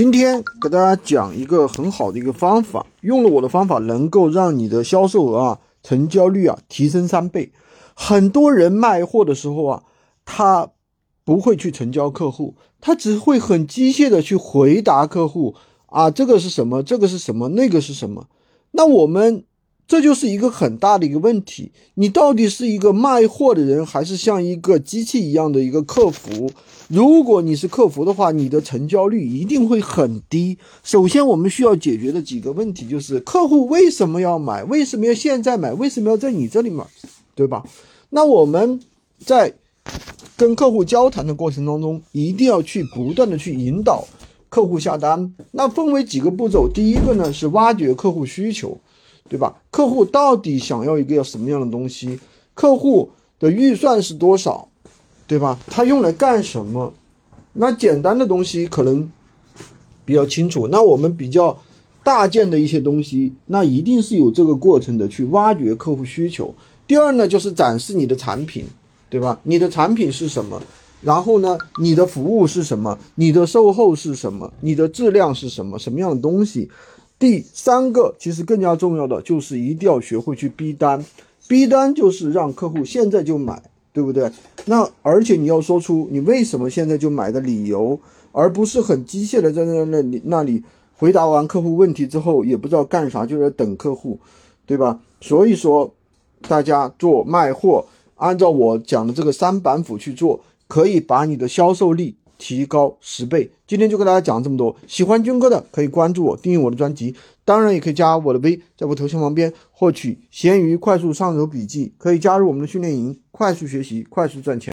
今天给大家讲一个很好的一个方法，用了我的方法，能够让你的销售额啊、成交率啊提升三倍。很多人卖货的时候啊，他不会去成交客户，他只会很机械的去回答客户啊，这个是什么？这个是什么？那个是什么？那我们。这就是一个很大的一个问题，你到底是一个卖货的人，还是像一个机器一样的一个客服？如果你是客服的话，你的成交率一定会很低。首先，我们需要解决的几个问题就是：客户为什么要买？为什么要现在买？为什么要在你这里买？对吧？那我们在跟客户交谈的过程当中，一定要去不断的去引导客户下单。那分为几个步骤，第一个呢是挖掘客户需求。对吧？客户到底想要一个什么样的东西？客户的预算是多少？对吧？他用来干什么？那简单的东西可能比较清楚。那我们比较大件的一些东西，那一定是有这个过程的，去挖掘客户需求。第二呢，就是展示你的产品，对吧？你的产品是什么？然后呢，你的服务是什么？你的售后是什么？你的质量是什么？什么样的东西？第三个，其实更加重要的就是一定要学会去逼单，逼单就是让客户现在就买，对不对？那而且你要说出你为什么现在就买的理由，而不是很机械的在那那里那里回答完客户问题之后也不知道干啥，就在等客户，对吧？所以说，大家做卖货，按照我讲的这个三板斧去做，可以把你的销售力。提高十倍。今天就跟大家讲这么多。喜欢军哥的可以关注我，订阅我的专辑，当然也可以加我的微，在我头像旁边获取闲鱼快速上手笔记，可以加入我们的训练营，快速学习，快速赚钱。